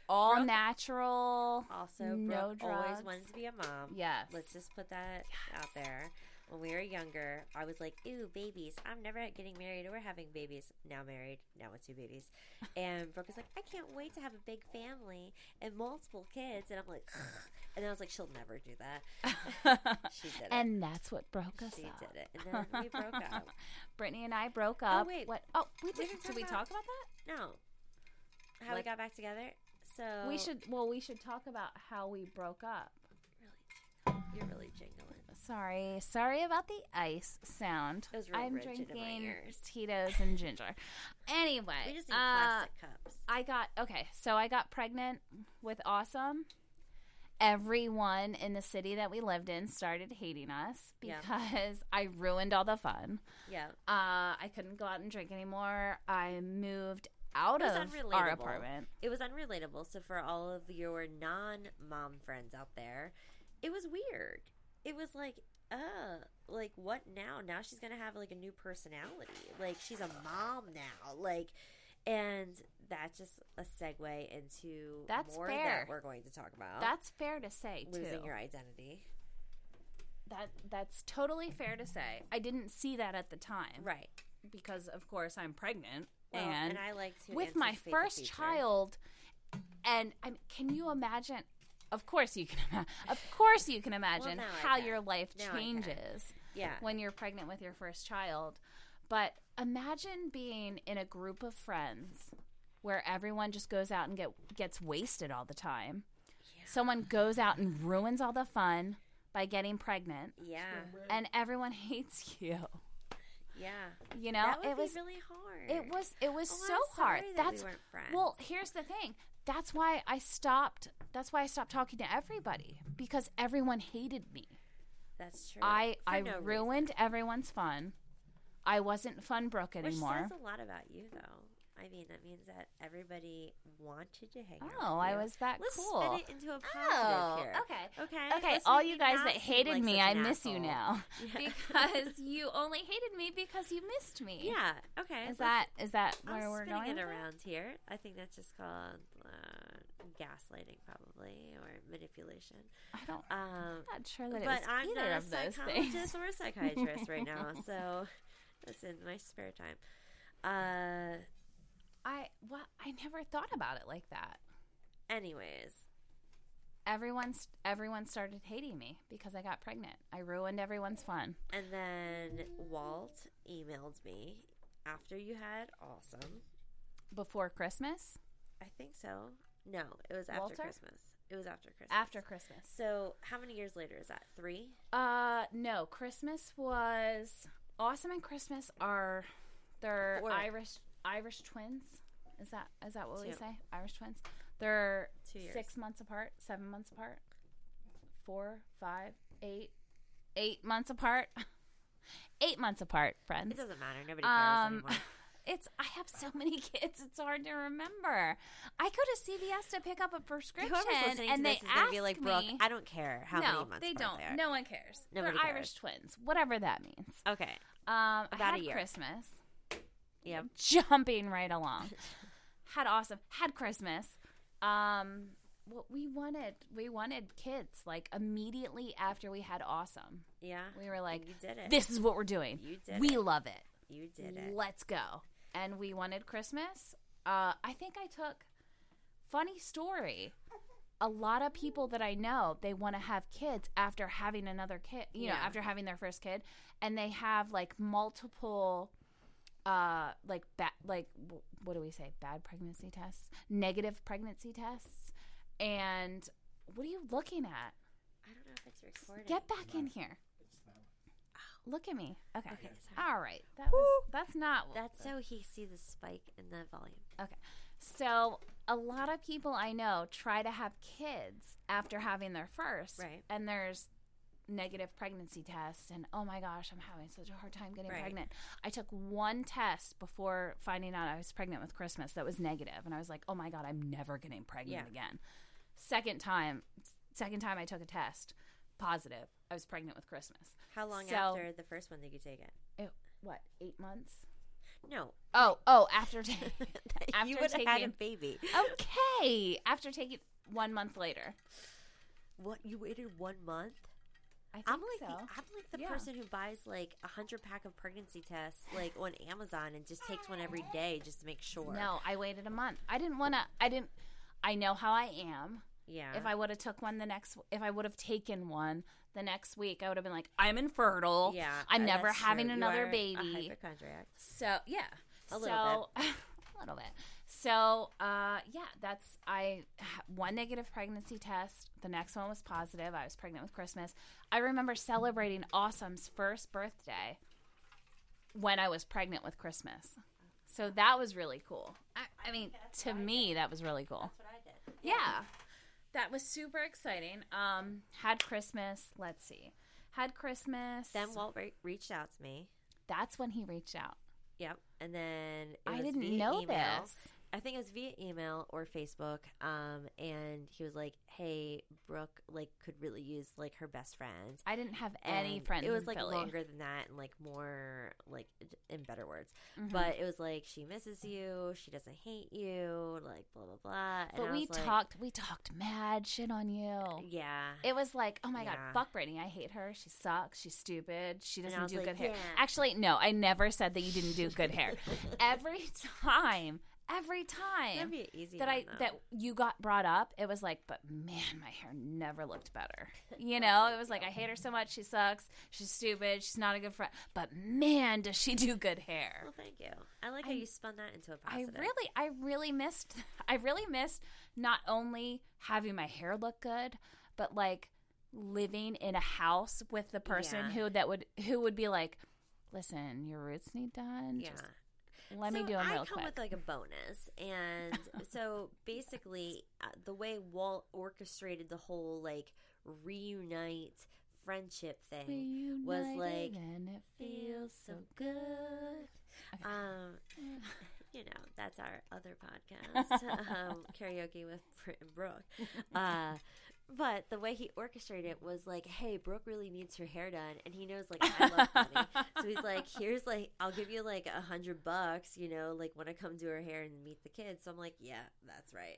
All Brooke- natural. Also, no Brooke drugs. always wanted to be a mom. Yes. Let's just put that out there. When we were younger, I was like, "Ooh, babies! I'm never getting married or having babies." Now married, now with two babies, and Brooke was like, "I can't wait to have a big family and multiple kids." And I'm like, and then I was like, "She'll never do that." She did it. and that's what broke us she up. did it, and then we broke up. Brittany and I broke oh, up. wait. What? Oh, we did. didn't Did we talk about that? No, how we got back together. So We should. Well, we should talk about how we broke up. really, you're really jingling. Sorry, sorry about the ice sound. It was real I'm rigid in my drinking. Tito's and ginger. Anyway, We just need uh, plastic cups. I got okay. So I got pregnant with Awesome. Everyone in the city that we lived in started hating us Yeah. because I ruined all the fun. Yeah. Uh, I couldn't go out and drink anymore. I moved out of our apartment. It was unrelatable. So for all of your non-mom friends out there, it was weird. It was like, uh, like what now? Now she's gonna have like a new personality. Like she's a mom now. Like, and that's just a segue into That's more fair. that we're going to talk about. That's fair to say losing too. your identity. That that's totally fair to say. I didn't see that at the time, Right. Because of course I'm pregnant, Well, and, and I like to with my first child, and I mean, can you imagine? Of course you can. Ima- of course you can imagine I how your life Now changes Yeah. when you're pregnant with your first child. But imagine being in a group of friends where everyone just goes out and get gets wasted all the time. Someone goes out and ruins all the fun by getting pregnant, Yeah. and everyone hates you. Yeah. You know, that would it be was really hard. it was it was Oh, so hard. that we That's weren't friends. well. Here's the thing. That's why I stopped. That's why I stopped talking to everybody because everyone hated me. That's true. I For I no reason. ruined everyone's fun. I wasn't fun broke Which anymore. says a lot about you, though. I mean, that means that everybody wanted to hang out. Oh, I was that Let's cool. spin it into a positive Oh, here. okay. Okay. Okay, Let's all you guys that hated like me, I miss you now Yeah. because you only hated me because you missed me. yeah. Okay. Is let's- that is that I'm where we're going? it around here. I think that's just called uh, gaslighting, probably, or manipulation. I don't. Um, I'm not sure that but I'm either not a of those psychologist things. or a psychiatrist right now, so that's in my spare time. Uh, I well, I never thought about it like that. anyways, Everyone's everyone started hating me because I got pregnant. I ruined everyone's fun. and then Walt emailed me after you had awesome. Before Christmas, I think so. No, it was after Walter? Christmas. It was after Christmas. after Christmas. So, how many years later is that? Three? Uh, no, Christmas was awesome, and Christmas are they're Four. Irish Irish twins. Is that is that what we say? Irish twins. They're Two six months apart, seven months apart, four, five, eight, eight months apart. eight months apart, friends. It doesn't matter. Nobody cares Um, anymore. it's I have so many kids. It's hard to remember. I go to CVS to pick up a prescription, and they ask be like, Brooke, me. I don't care how no, many months they don't. they are. No one cares. Nobody They're cares. Irish twins, whatever that means. Okay. Um, About I a had year. Christmas, Yep. jumping right along. had awesome. Had Christmas. Um, what we wanted, we wanted kids like immediately after we had awesome. Yeah. We were like, you did it. "This is what we're doing. You did we it. love it. You did it. Let's go." And we wanted Christmas. Uh, I think I took. Funny story. A lot of people that I know, they want to have kids after having another kid, you know, Yeah. after having their first kid, and they have like multiple uh like bad like w- what do we say bad pregnancy tests negative pregnancy tests and what are you looking at I don't know if it's recording. get back in here look at me okay, Okay, sorry. all right that was, that's not That's so he see the spike in the volume. Okay. So a lot of people I know try to have kids after having their first. Right. And there's negative pregnancy tests and oh my gosh, I'm having such a hard time getting Right. pregnant. I took one test before finding out I was pregnant with Christmas that was negative and I was like, "Oh my god, I'm never getting pregnant Yeah. again." Second time, second time I took a test, positive. I was pregnant with Christmas. How long So- after the first one did you take it? It, what, 8 months? No. Oh, oh, after ta- after you would have had a baby. okay after taking one month later What? You waited one month? i think I'm like so the, I'm like the Yeah. person who buys like a hundred pack of pregnancy tests like on Amazon and just takes one every day just to make sure. no i waited a month i didn't want to i didn't i know how i am Yeah. if i would have took one the next if i would have taken one the next week i would have been like i'm infertile yeah. i'm uh, never having true. You another are a baby hypochondriac. so yeah A so little a little bit So, uh, yeah, that's I one negative pregnancy test. The next one was positive. I was pregnant with Christmas. I remember celebrating Awesome's first birthday when I was pregnant with Christmas. So that was really cool. I, I mean, to me, that was really cool. That's what I did. Yeah. That was super exciting. Um, had Christmas. Let's see. Had Christmas. Then Walt re- reached out to me. That's when he reached out. Yep. And then it I didn't know email. this. I think it was via email or Facebook. Um, and he was like, "Hey, Brooke, like, could really use like her best friend." I didn't have any And friends. It was like Philly. longer than that and like more like in better words. Mhm. But it was like she misses you, she doesn't hate you, like blah blah blah. And But I we was like, talked. We talked mad shit on you. Yeah. It was like, oh my god, fuck Brittany. I hate her. She sucks. She's stupid. She doesn't do like, good hair. yeah. Actually, no, I never said that you didn't do good hair. Every time, every time That'd be easy that I though. that you got brought up, it was like, but man, my hair never looked better. You know, it was like I hate her so much. She sucks. She's stupid. She's not a good friend. But man, does she do good hair. Well, thank you. I like how you spun that into a positive. I really, I really missed. I really missed not only having my hair look good, but like living in a house with the person Yeah. who that would who would be like, listen, your roots need done. yeah. Just let so me do them I real come quick. with like a bonus, and so basically, uh, the way Walt orchestrated the whole like reunite friendship thing was like, and it feels so good. um, you know, that's our other podcast, um, karaoke with Brit and Brooke. Uh, but the way he orchestrated it was like, hey, Brooke really needs her hair done, and he knows like I love money, so he's like, here's like, I'll give you like a hundred bucks, you know, like when I come do her hair and meet the kids. So I'm like, yeah, that's right.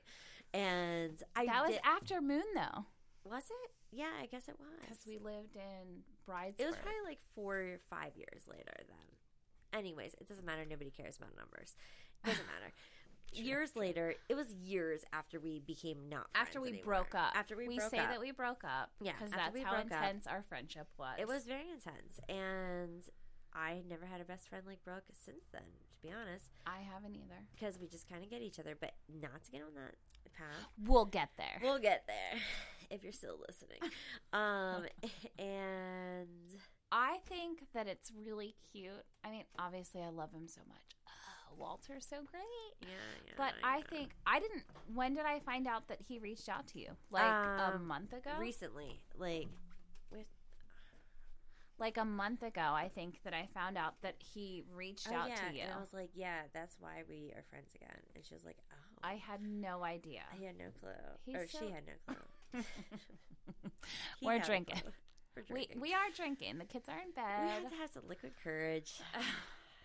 And I That was did- after Moon though, was it? Yeah, I guess it was. because we lived in Bridesburg. It was probably like four or five years later then. Anyways, it doesn't matter. Nobody cares about numbers. It doesn't matter. years later, it was years after we became not friends after we anymore. broke up. After we, we broke say up. that we broke up. Yeah, because that's how broke up. intense our friendship was. It was very intense, and I never had a best friend like Brooke since then. To be honest, I haven't either. because we just kind of get each other, but not to get on that path. We'll get there. We'll get there if you're still listening. Um, and I think that it's really cute. I mean, obviously, I love him so much. Ugh, Walter's so great. yeah, yeah But I know. think I didn't. When did I find out that he reached out to you? Like a Um, month ago. recently, like with like a month ago, I think that I found out that he reached oh, out yeah, to you. and I was like, yeah, that's why we are friends again. And she was like, oh, I had no idea. I had no clue, He's or so- she had no clue. He We're had drinking. clue. We're We drinking. we are drinking. The kids are in We have bed. to have some liquid courage.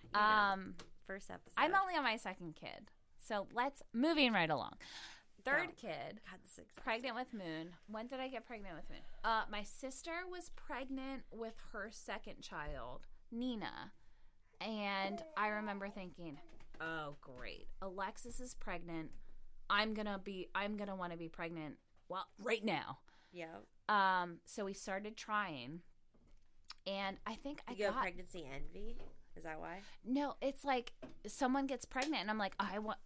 You know, Um, first episode. I'm only on my second kid, so let's moving right along. Third kid. God, this is exhausting. Pregnant with Moon. When did I get pregnant with Moon? Uh, my sister was pregnant with her second child, Nina. And I remember thinking, oh, great. Alexis is pregnant. I'm going to be, I'm going to want to be pregnant, well, right now. Yeah. Um, so we started trying. And I think I You go got, pregnancy envy. Is that why? no, it's like someone gets pregnant and I'm like, I want,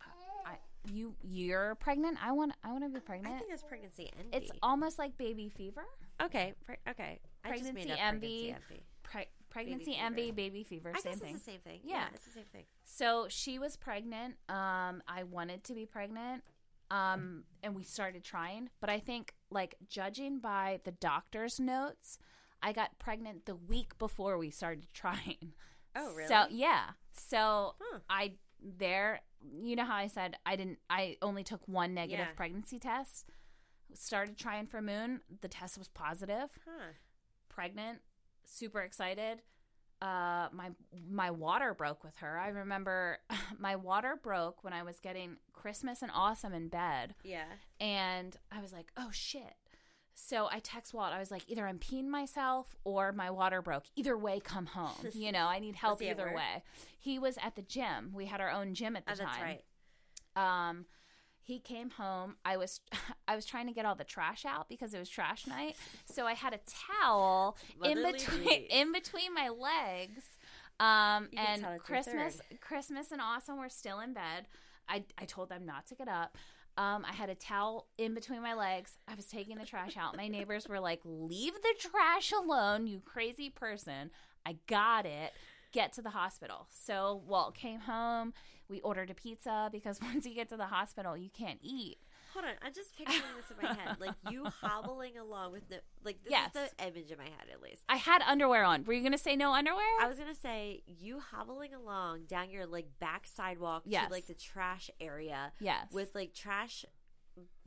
I, you, you're pregnant. I want, I want to be pregnant. I think it's pregnancy envy. It's almost like baby fever. okay. Pre- okay. I just Pregnancy envy. pregnancy envy. Pre- pregnancy fever. envy, baby fever, I same thing. the same thing. Yeah. it's the same thing. So she was pregnant. Um, I wanted to be pregnant. Um, and we started trying, but I think like judging by the doctor's notes, I got pregnant the week before we started trying. Oh, really? So yeah. So Huh. I there. You know how I said I didn't. I only took one negative Yeah. pregnancy test. Started trying for a Moon. The test was positive. Huh. pregnant, super excited. Uh, my my water broke with her. I remember my water broke when I was getting Christmas and awesome in bed, Yeah. and I was like, "Oh shit!" So I text Walt. I was like, "Either I'm peeing myself or my water broke. Either way, come home. You know, I need help either way." He was at the gym. We had our own gym at the Oh, that's time. right. Um, he came home. I was I was trying to get all the trash out because it was trash night. So I had a towel in between in between my legs. Um, and tell it's your Christmas. Christmas and Awesome were still in bed. I, I told them not to get up. Um, I had a towel in between my legs. I was taking the trash out. My neighbors were like, Leave the trash alone, you crazy person. I got it. Get to the hospital. So Walt came home. We ordered a pizza because once you get to the hospital, you can't eat. Hold on, I'm just picturing this in my head, like you hobbling along with the like. This Yes. is the image in my head, at least. I had underwear on. Were you going to say no underwear? I was gonna say you hobbling along down your like back sidewalk Yes. to like the trash area yes. with like trash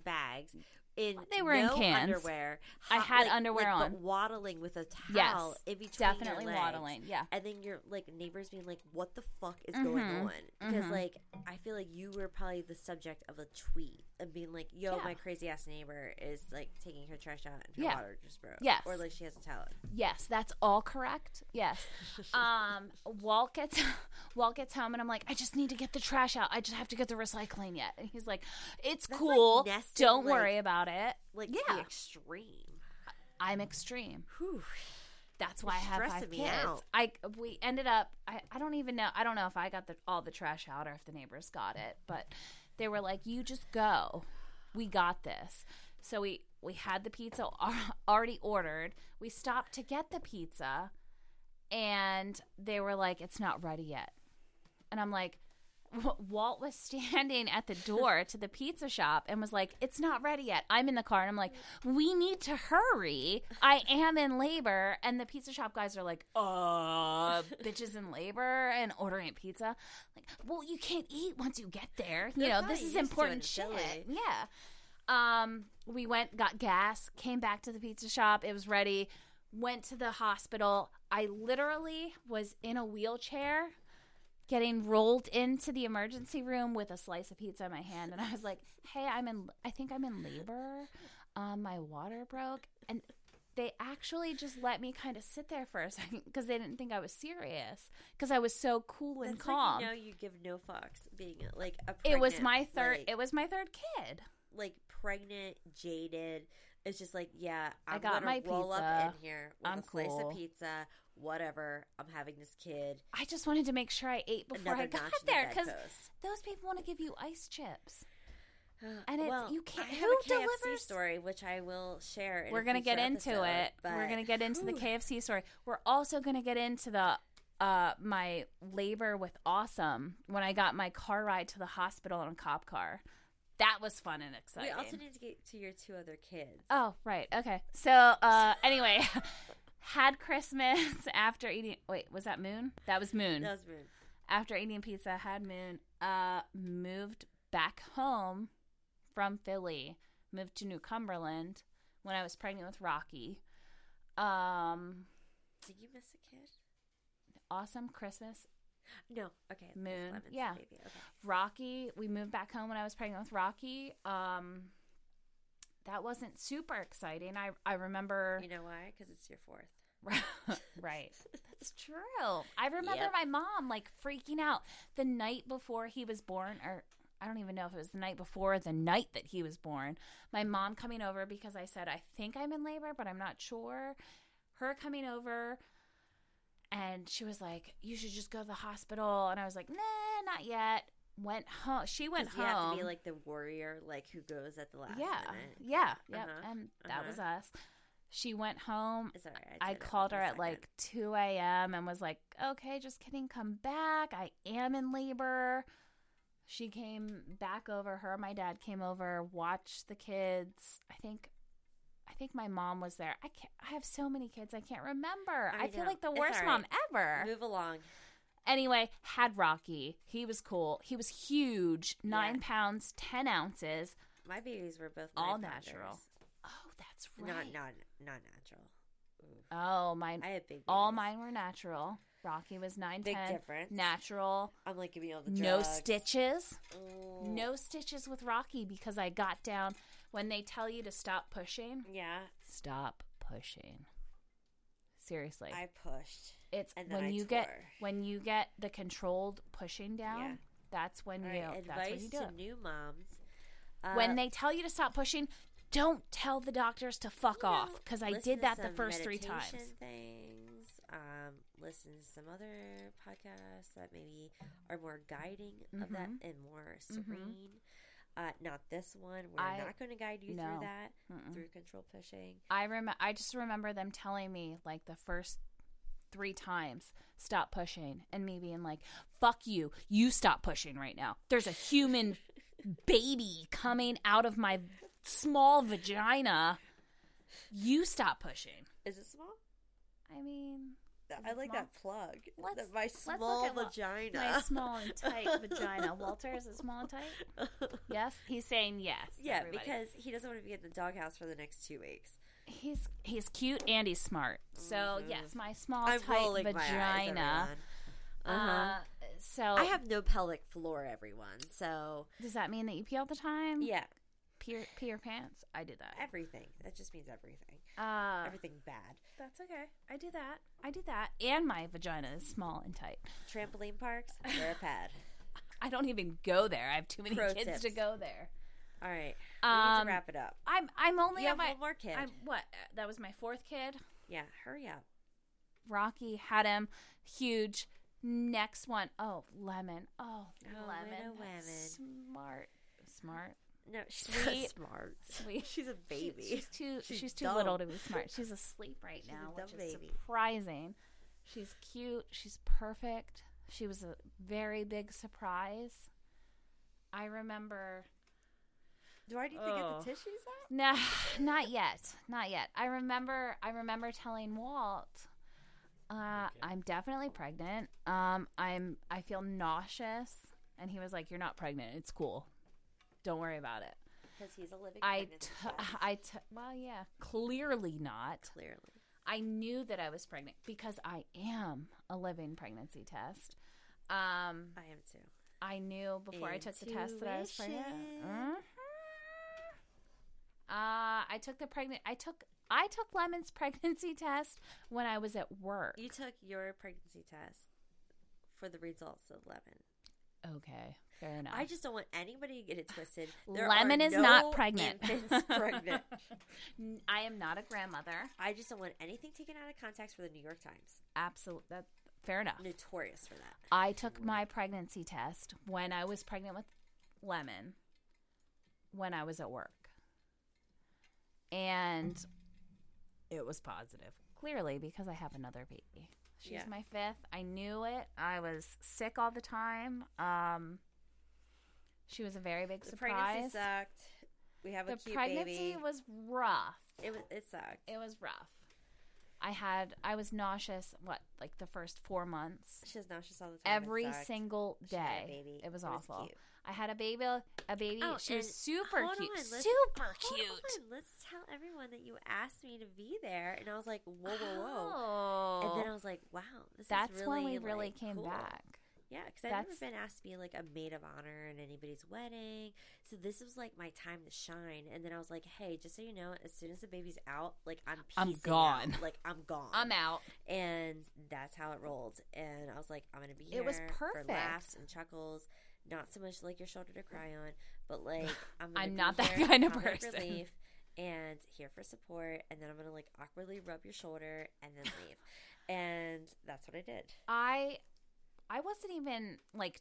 bags in They were in cans. underwear. I had like- underwear like, on. but waddling with a towel Yes, in between Definitely your legs. waddling. Yeah. And then your like neighbors being like, "What the fuck is going Mhm, on?" Because mhm. like I feel like you were probably the subject of a tweet and being like, "Yo, Yeah. my crazy ass neighbor is like taking her trash out and her Yeah. water just broke." Yes. or like she has a talent. Yes, that's all correct. Yes. Um, Walt gets Walt gets home and I'm like, I just need to get the trash out. I just have to get the recycling yet. And he's like, It's That's, like, cool. nested, Don't like- worry about it. like Yeah. the extreme. I'm extreme. Whew. That's why I have five kids. out. I we ended up. I, I don't even know. I don't know if I got the all the trash out or if the neighbors got it, but they were like, "You just go. We got this." So we we had the pizza already ordered. We stopped to get the pizza, and they were like, "It's not ready yet." And I'm like. Walt was standing at the door to the pizza shop and was like, It's not ready yet. I'm in the car and I'm like, We need to hurry. I am in labor. And the pizza shop guys are like, Uh, bitches in labor and ordering pizza. Like, well, you can't eat once you get there. You They're know, this is used to it in important shit. Yeah. Um, we went, got gas, came back to the pizza shop. It was ready. Went to the hospital. I literally was in a wheelchair getting rolled into the emergency room with a slice of pizza in my hand and I was like, "Hey, I'm in I think I'm in labor. Um my water broke." And they actually just let me kind of sit there for a second because they didn't think I was serious because I was so cool and That's calm. Like, you know, you give no fucks being like a. it was my third Like, it was my third kid. like pregnant, jaded. It's just like, yeah, I I'm got gonna my roll up in here with I'm a slice of pizza. Whatever. I'm having this kid. I just wanted to make sure I ate before Another I got there because those people want to give you ice chips. And it's- well, you can't- I have who a KFC delivers- story, which I will share. In We're gonna get future into episode, it. We're gonna get into the KFC story. We're also gonna get into the uh my labor with awesome when I got my car ride to the hospital in a cop car. That was fun and exciting. We also need to get to your two other kids. oh, right. Okay. So uh anyway, had Christmas after eating wait, was that Moon? That was Moon. That was rude. after eating pizza, had Moon, uh, moved back home from Philly, moved to New Cumberland when I was pregnant with Rocky. Um, Did you miss a kid? awesome Christmas. No. Okay. Moon, Lemon's yeah. Baby. Okay. Rocky, we moved back home when I was pregnant with Rocky. Um, that wasn't super exciting. I I remember You know why? Because it's your fourth. right. That's true. I remember Yep. my mom like freaking out the night before he was born, or I don't even know if it was the night before, the night that he was born. My mom coming over because I said, I think I'm in labor, but I'm not sure. Her coming over, and she was like, You should just go to the hospital. And I was like, Nah, not yet. Went home. She went home. You have to be like the warrior, like who goes at the last yeah, minute. yeah, yeah. Uh-huh, And that uh-huh. was us. She went home. All right. I called her at like 2 a.m. and was like, okay, just kidding, come back. I am in labor. She came back over. Her, my dad came over, watched the kids. I think. I think my mom was there. I can't. I have so many kids. I can't remember. I, I feel like the worst all mom ever. Move along. Anyway, had Rocky. He was cool. He was huge. Nine Yeah. pounds, ten ounces. My babies were both All natural. pounders. Oh, that's right. Not not not natural. Ooh. oh, mine. I had big. All mine were natural. Rocky was nine Big ten. difference. Natural. I'm like give me all the drugs. No stitches. Ooh. No stitches with Rocky because I got down when they tell you to stop pushing. Yeah, Stop pushing. Seriously. I pushed. it's and then when I you get when you get the controlled pushing down, Yeah. that's when All you right, that's when you do to it. new moms. Uh, when they tell you to stop pushing, don't tell the doctors to fuck off because I did that the first three times. Things. Um, listen to some other podcasts that maybe are more guiding of that Mhm. and more serene. Uh, not this one. We're I- not going to guide you no. through that Mm-mm. through control pushing. I rem- I just remember them telling me like the first three times, stop pushing, and me being like, "Fuck you! You stop pushing right now. There's a human baby coming out of my small vagina. You stop pushing." Is it small? I mean, I like small? that plug. Let's- The- my let's look small at what- vagina. my small and tight vagina. Walter, is it small and tight? Yes, he's saying yes. yeah, everybody. because he doesn't want to be in the doghouse for the next two weeks. he's he's cute and he's smart. So Mhm. yes, my small I'm tight rolling my eyes, vagina. Uh-huh. Uh, so I have no pelvic floor, everyone. So Does that mean that you pee all the time? yeah, Pee your, pee your pants? I do that. everything. That just means everything. Uh, Everything bad. that's okay. I do that. I do that. And my vagina is small and tight. Trampoline parks, wear a pad. I don't even go there. I have too many Pro kids to go there. All right, we need Um, to wrap it up. I'm I'm only You have my one more kid. I'm what? That was my fourth kid. yeah, hurry up. Rocky had him huge. Next one, oh lemon. Oh, Oh, lemon. That's Smart, smart, No, she's Sweet. not smart. sweet. She's a She- baby. she's too. She's She's, too dumb. little to be smart. She's asleep right She's now, dumb which is surprising. She's cute. She's perfect. She was a very big surprise. I remember. Do I need to Oh. get the tissues out? Nah, not yet. Not yet. I remember. I remember telling Walt. Uh, I'm definitely pregnant. Um, I'm. I feel nauseous, and he was like, "You're not pregnant. It's cool. Don't worry about it." Because he's a living I, pregnancy t- I, t- well, yeah, clearly not. clearly. I knew that I was pregnant because I am a living pregnancy test. Um, I am too. I knew before I took the test that I was pregnant. Intuition. Mhm. Uh, I took the pregnant. I took I took Lemon's pregnancy test when I was at work. You took your pregnancy test for the results of lemon. Okay, fair enough. I just don't want anybody to get it twisted. There Lemon is no not pregnant. pregnant. I am not a grandmother. I just don't want anything taken out of context for the New York Times. Absolutely. That fair enough. Notorious for that. I took my pregnancy test when I was pregnant with Lemon when I was at work. And it was positive. Clearly, because I have another baby. She's Yeah. my fifth. I knew it. I was sick all the time. Um, she was a very big The surprise. pregnancy sucked. We have a the cute pregnancy baby. was rough. it was. It sucked. It was rough. I had I was nauseous what like the first 4 months She was nauseous all the time. Every sucked. single She had a day. baby. It was It was awful. cute. I had a baby. A baby. Oh, she was and super hold cute. on, let's- super Hold cute. on, Let's tell everyone that you asked me to be there, and I was like, whoa, whoa, whoa. Oh, And then oh. I was like, wow, this that's is really when we really like, came cool. back. Yeah, because I've never been asked to be like a maid of honor in anybody's wedding. So this was like my time to shine. And then I was like, hey, just so you know, as soon as the baby's out, like I'm I'm gone. out. Like I'm gone. I'm out. And that's how it rolled. And I was like, I'm gonna be here It was perfect. for laughs and chuckles. Not so much like your shoulder to cry on, but like I'm. I'm not that kind of person. Relief and here for support, and then I'm gonna like awkwardly rub your shoulder and then leave. and that's what I did. I I wasn't even like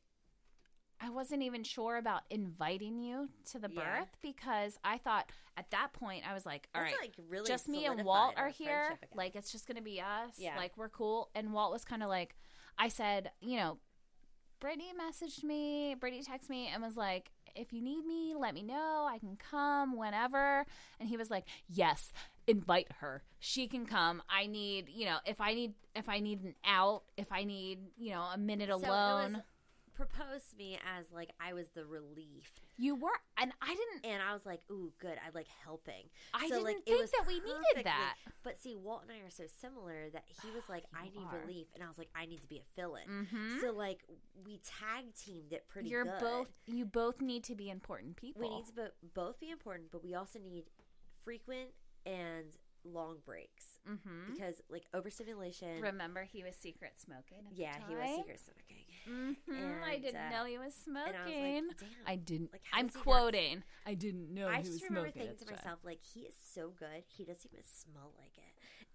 I wasn't even sure about inviting you to the Yeah. birth because I thought at that point I was like, all right, That's, like really just me and Walt are here. Like it's just gonna be us. Yeah. Like we're cool. And Walt was kind of like, I said, you know, Brittany messaged me. Brittany texted me and was like, if you need me, let me know. I can come whenever. And he was like, yes, invite her. She can come. I need, you know, if I need, if I need an out, if I need, you know, a minute So alone. Proposed to me as like I was the relief, you were, and I didn't. and I was like, "Ooh, good! I like helping." I so didn't like it think that we needed that. But see, Walt and I are so similar that he was like, "I need are. relief," and I was like, "I need to be a fill-in." Mm-hmm. So like we tag teamed it pretty You're good. both. You both need to be important people. We need to bo- both be important, but we also need frequent and long breaks Mm-hmm. because like overstimulation. Remember, he was secret smoking. Yeah, he was secret smoking. Mm-hmm. I didn't uh, know he was smoking. And I was like! I didn't. Like, I'm does he not- quoting. I didn't know I he was just remember thinking to myself, like, he is so good. He doesn't even smell like it.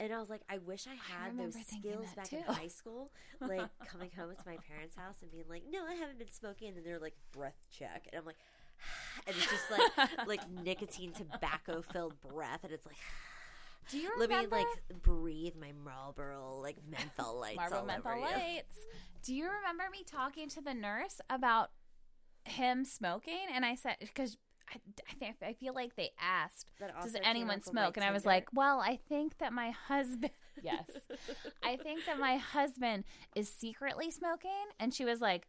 And I was like, I wish I had remember those skills back too. in high school, like coming home to my parents' house and being like, "No, I haven't been smoking," and then they're like, "Breath check," and I'm like, and it's just like like nicotine tobacco filled breath, and it's like. Do you Let me like breathe my Marlboro like menthol lights Marlboro menthol lights? Do you remember me talking to the nurse about him smoking? And I said because I, I think I feel like they asked, "Does anyone up on my smoke?" And I was like, "Well, I think that my husband." yes, I think that my husband is secretly smoking. And she was like.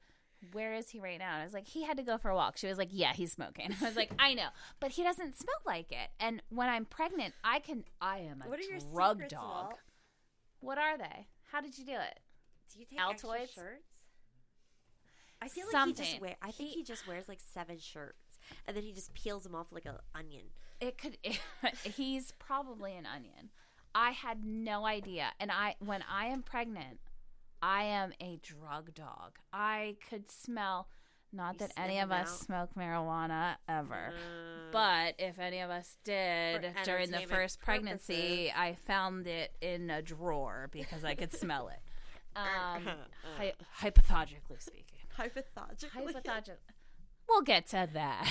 Where is he right now? And I was like, he had to go for a walk. She was like, yeah, he's smoking. I was like, I know, but he doesn't smell like it. And when I'm pregnant, I can. I am a What are your drug secrets, dog. Walt? What are they? How did you do it? Do you take Altoids? extra shirts? I feel like he just Something. wear. I think He- he just wears like seven shirts, and then he just peels them off like an onion. It could. he's probably an onion. I had no idea, and I when I am pregnant, I am a drug dog. I could smell. Not You that any of us out? smoke marijuana ever. Uh, But if any of us did during the first pregnancy, purposes. I found it in a drawer because I could smell it. Um, hy- hypothologically speaking. hypothetically, Hypothologically. We'll get to that.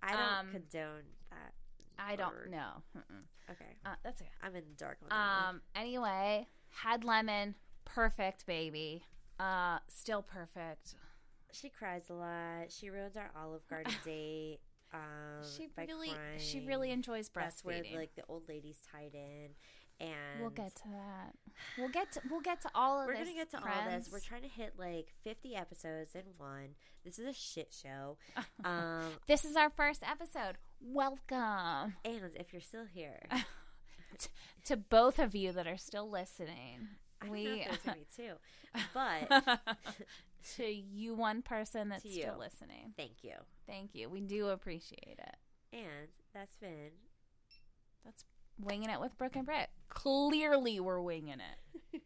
I don't um, condone that. I don't know. Mm-mm. Okay, Uh, that's okay. I'm in the dark on that. one. Um. Anyway, had lemon, perfect baby. Uh, still perfect. She cries a lot. She ruins our Olive Garden date. Um, She really, crying. she really enjoys That's where like the old lady's tied in, and we'll get to that. We'll get to we'll get to all of this We're this. gonna get to all friends. this. We're trying to hit like 50 episodes in one. This is a shit show. Um, This is our first episode. Welcome and if you're still here, to both of you that are still listening. I don't know We if there's gonna be two, but to you, one person that's still listening. thank you. Thank you. We do appreciate it. And that's been That's winging it with Brooke and Britt. Clearly, we're winging it.